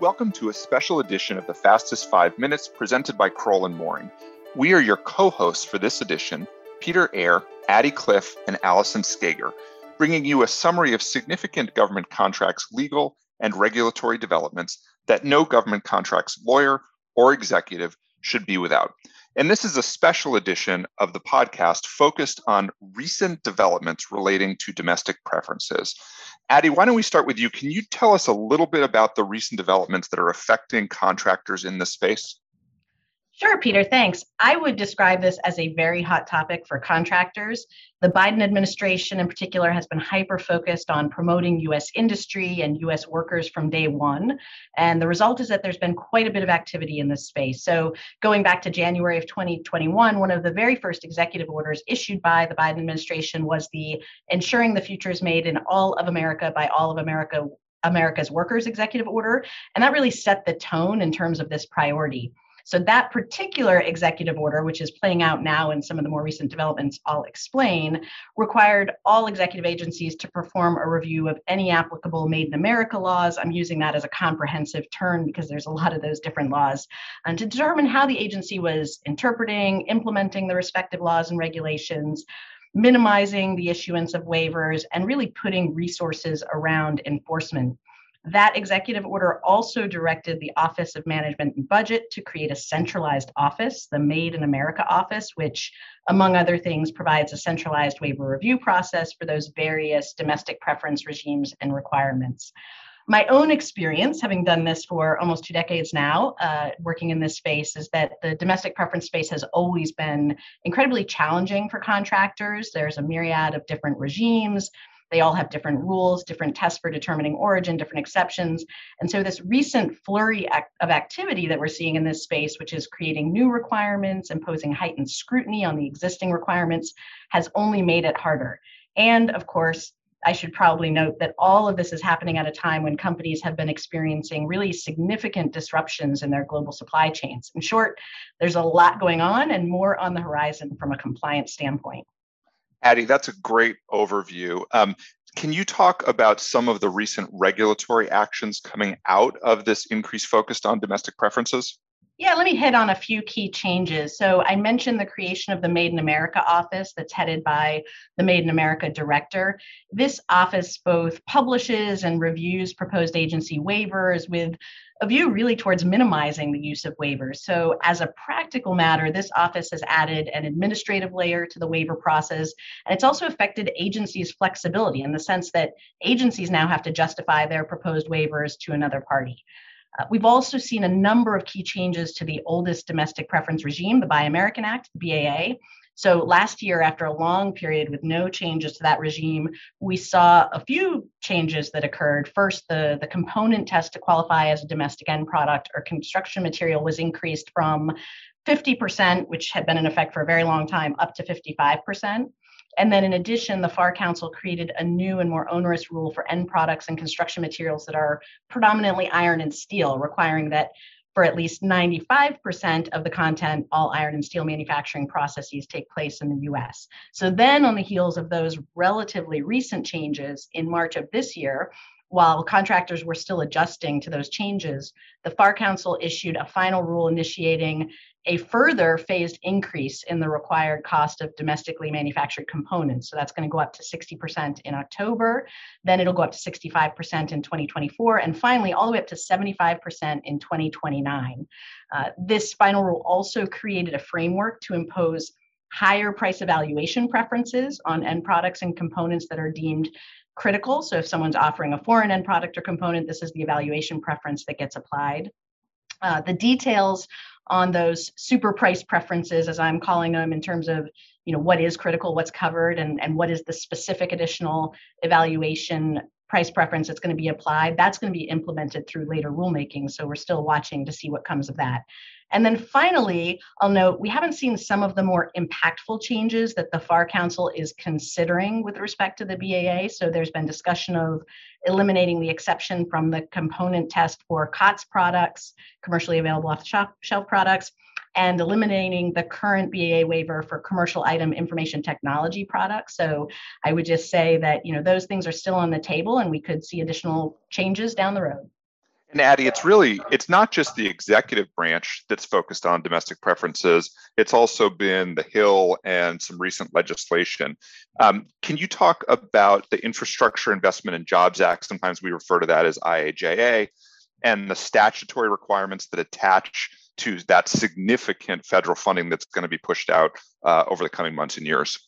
Welcome to a special edition of the Fastest Five Minutes presented by Crowell and Moring. We are your co hosts for this edition, Peter Eyre, Addie Cliffe, and Allison Skager, bringing you a summary of significant government contracts legal and regulatory developments that no government contracts lawyer or executive should be without. And this is a special edition of the podcast focused on recent developments relating to domestic preferences. Addie, why don't we start with you? Can you tell us a little bit about the recent developments that are affecting contractors in this space? Sure, Peter, thanks. I would describe this as a very hot topic for contractors. The Biden administration, in particular, has been hyper focused on promoting US industry and US workers from day one. And the result is that there's been quite a bit of activity in this space. So, going back to January of 2021, one of the very first executive orders issued by the Biden administration was the Ensuring the Future is Made in All of America by All of America America's Workers executive order. And that really set the tone in terms of this priority. So that particular executive order, which is playing out now in some of the more recent developments I'll explain, required all executive agencies to perform a review of any applicable Made in America laws. I'm using that as a comprehensive term because there's a lot of those different laws, and to determine how the agency was interpreting, implementing the respective laws and regulations minimizing the issuance of waivers and really putting resources around enforcement. That executive order also directed the Office of Management and Budget to create a centralized office, the Made in America office, which, among other things, provides a centralized waiver review process for those various domestic preference regimes and requirements. My own experience, having done this for almost two decades now, uh, working in this space, is that the domestic preference space has always been incredibly challenging for contractors. There's a myriad of different regimes they all have different rules, different tests for determining origin, different exceptions. And so, this recent flurry of activity that we're seeing in this space, which is creating new requirements, imposing heightened scrutiny on the existing requirements, has only made it harder. And of course, I should probably note that all of this is happening at a time when companies have been experiencing really significant disruptions in their global supply chains. In short, there's a lot going on and more on the horizon from a compliance standpoint. Addie, that's a great overview. Um, can you talk about some of the recent regulatory actions coming out of this increase focused on domestic preferences? Yeah, let me hit on a few key changes. So, I mentioned the creation of the Made in America office that's headed by the Made in America director. This office both publishes and reviews proposed agency waivers with a view really towards minimizing the use of waivers. So, as a practical matter, this office has added an administrative layer to the waiver process, and it's also affected agencies' flexibility in the sense that agencies now have to justify their proposed waivers to another party. Uh, we've also seen a number of key changes to the oldest domestic preference regime, the Buy American Act, the BAA. So last year, after a long period with no changes to that regime, we saw a few changes that occurred. First, the, the component test to qualify as a domestic end product or construction material was increased from 50%, which had been in effect for a very long time, up to 55%. And then in addition, the FAR Council created a new and more onerous rule for end products and construction materials that are predominantly iron and steel, requiring that for at least 95% of the content, all iron and steel manufacturing processes take place in the US. So then, on the heels of those relatively recent changes in March of this year, while contractors were still adjusting to those changes, the FAR Council issued a final rule initiating a further phased increase in the required cost of domestically manufactured components. So that's going to go up to 60% in October. Then it'll go up to 65% in 2024. And finally, all the way up to 75% in 2029. Uh, this final rule also created a framework to impose higher price evaluation preferences on end products and components that are deemed critical. So if someone's offering a foreign end product or component, this is the evaluation preference that gets applied. Uh, the details on those super price preferences, as I'm calling them, in terms of you know what is critical, what's covered, and, and what is the specific additional evaluation price preference that's going to be applied. That's going to be implemented through later rulemaking. So we're still watching to see what comes of that. And then finally, I'll note we haven't seen some of the more impactful changes that the FAR Council is considering with respect to the BAA. So there's been discussion of eliminating the exception from the component test for COTS products, commercially available off the shelf products, and eliminating the current BAA waiver for commercial item information technology products. So I would just say that you know those things are still on the table and we could see additional changes down the road. And Addie, it's really it's not just the executive branch that's focused on domestic preferences. It's also been the Hill and some recent legislation. Um, can you talk about the Infrastructure Investment and Jobs Act? Sometimes we refer to that as IIJA, and the statutory requirements that attach to that significant federal funding that's going to be pushed out uh, over the coming months and years.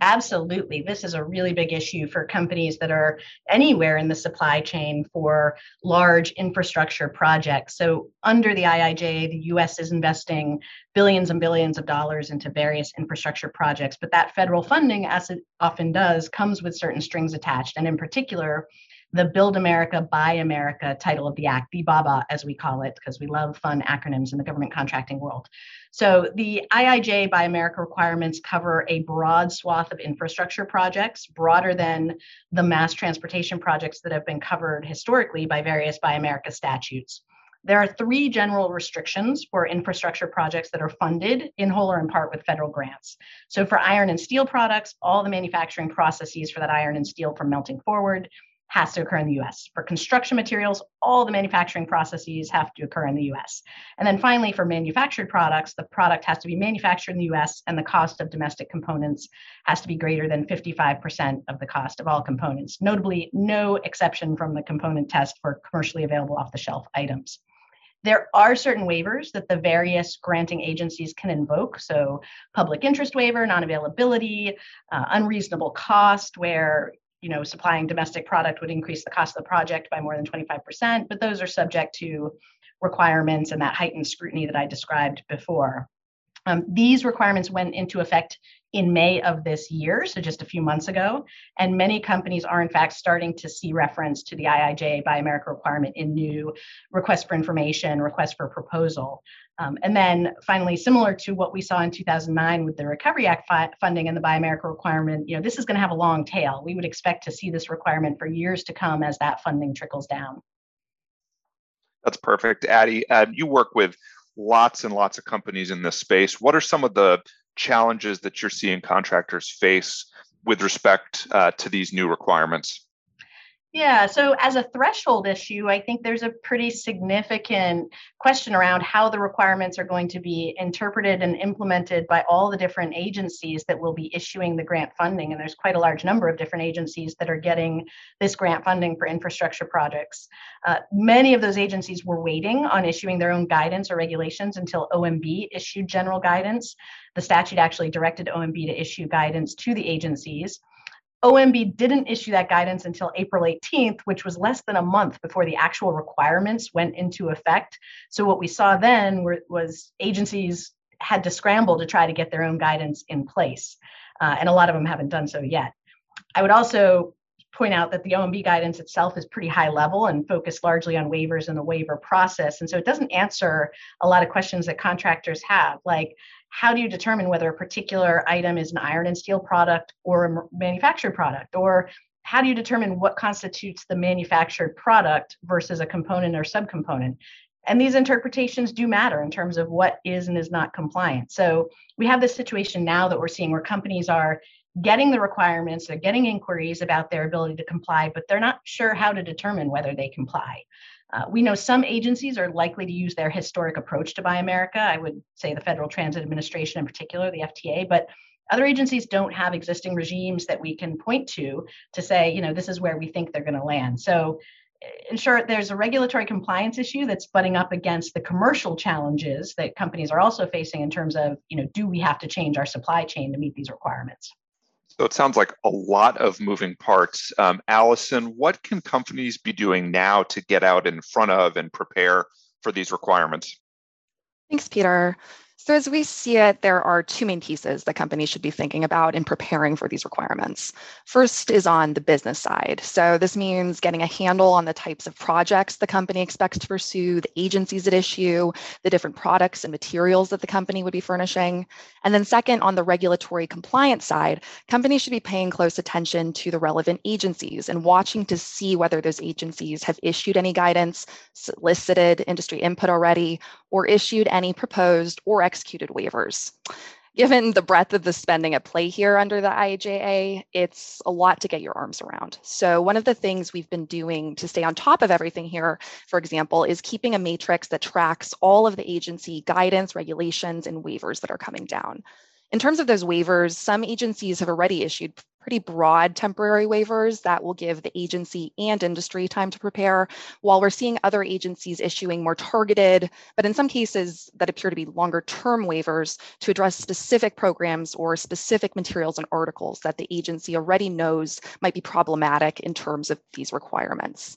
Absolutely. This is a really big issue for companies that are anywhere in the supply chain for large infrastructure projects. So, under the IIJ, the US is investing billions and billions of dollars into various infrastructure projects. But that federal funding, as it often does, comes with certain strings attached. And in particular, the Build America, Buy America title of the act, the BABA as we call it, because we love fun acronyms in the government contracting world. So the IIJ Buy America requirements cover a broad swath of infrastructure projects, broader than the mass transportation projects that have been covered historically by various Buy America statutes. There are three general restrictions for infrastructure projects that are funded in whole or in part with federal grants. So, for iron and steel products, all the manufacturing processes for that iron and steel from melting forward has to occur in the US. For construction materials, all the manufacturing processes have to occur in the US. And then finally, for manufactured products, the product has to be manufactured in the US and the cost of domestic components has to be greater than 55% of the cost of all components. Notably, no exception from the component test for commercially available off the shelf items. There are certain waivers that the various granting agencies can invoke. So, public interest waiver, non availability, uh, unreasonable cost, where you know, supplying domestic product would increase the cost of the project by more than 25%, but those are subject to requirements and that heightened scrutiny that I described before. Um, these requirements went into effect in May of this year, so just a few months ago, and many companies are in fact starting to see reference to the IIJA Buy America requirement in new requests for information, requests for proposal. Um, and then finally, similar to what we saw in 2009 with the Recovery Act fi- funding and the Buy America requirement, you know, this is going to have a long tail. We would expect to see this requirement for years to come as that funding trickles down. That's perfect, Addie. Uh, you work with lots and lots of companies in this space. What are some of the challenges that you're seeing contractors face with respect uh, to these new requirements? Yeah, so as a threshold issue, I think there's a pretty significant question around how the requirements are going to be interpreted and implemented by all the different agencies that will be issuing the grant funding. And there's quite a large number of different agencies that are getting this grant funding for infrastructure projects. Uh, many of those agencies were waiting on issuing their own guidance or regulations until OMB issued general guidance. The statute actually directed OMB to issue guidance to the agencies. OMB didn't issue that guidance until April 18th, which was less than a month before the actual requirements went into effect. So what we saw then were, was agencies had to scramble to try to get their own guidance in place, uh, and a lot of them haven't done so yet. I would also point out that the OMB guidance itself is pretty high level and focused largely on waivers and the waiver process. And so it doesn't answer a lot of questions that contractors have, like how do you determine whether a particular item is an iron and steel product or a manufactured product? Or how do you determine what constitutes the manufactured product versus a component or subcomponent? And these interpretations do matter in terms of what is and is not compliant. So we have this situation now that we're seeing where companies are getting the requirements, they're getting inquiries about their ability to comply, but they're not sure how to determine whether they comply. Uh, we know some agencies are likely to use their historic approach to Buy America. I would say the Federal Transit Administration in particular, the FTA, but other agencies don't have existing regimes that we can point to to say, you know, this is where we think they're going to land. So, in short, there's a regulatory compliance issue that's butting up against the commercial challenges that companies are also facing in terms of, you know, do we have to change our supply chain to meet these requirements? So it sounds like a lot of moving parts. Um, Allison, what can companies be doing now to get out in front of and prepare for these requirements? Thanks, Peter. So as we see it, there are two main pieces that companies should be thinking about in preparing for these requirements. First is on the business side. So this means getting a handle on the types of projects the company expects to pursue, the agencies at issue, the different products and materials that the company would be furnishing. And then second, on the regulatory compliance side, companies should be paying close attention to the relevant agencies and watching to see whether those agencies have issued any guidance, solicited industry input already, or issued any proposed or executed waivers. given the breadth of the spending at play here under the IIJA, it's a lot to get your arms around. So, one of the things we've been doing to stay on top of everything here, for example, is keeping a matrix that tracks all of the agency guidance, regulations, and waivers that are coming down. In terms of those waivers, some agencies have already issued pretty broad temporary waivers that will give the agency and industry time to prepare, while we're seeing other agencies issuing more targeted, but in some cases that appear to be longer term waivers to address specific programs or specific materials and articles that the agency already knows might be problematic in terms of these requirements.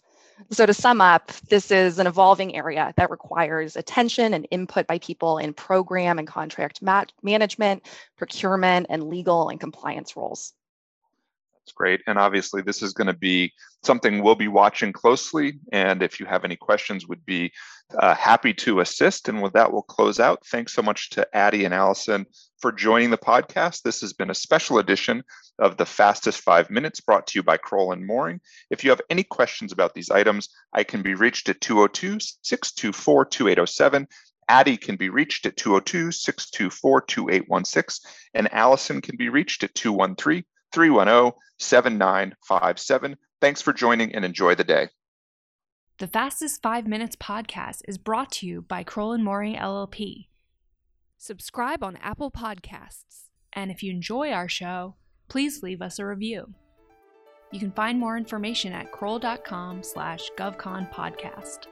So, to sum up, this is an evolving area that requires attention and input by people in program and contract management, procurement, and legal and compliance roles. That's great. And obviously, this is going to be something we'll be watching closely. And if you have any questions, would be uh, happy to assist. And with that, we'll close out. Thanks so much to Addie and Allison for joining the podcast. This has been a special edition of the Fastest Five Minutes brought to you by Crowell and Moring. If you have any questions about these items, I can be reached at 202 624 2807. Addie can be reached at 202 624 2816, and Allison can be reached at 213 310 7957. Thanks for joining and enjoy the day. The Fastest Five Minutes podcast is brought to you by Crowell and Moring LLP. Subscribe on Apple Podcasts. And if you enjoy our show, please leave us a review. You can find more information at crowell.com slash govconpodcast.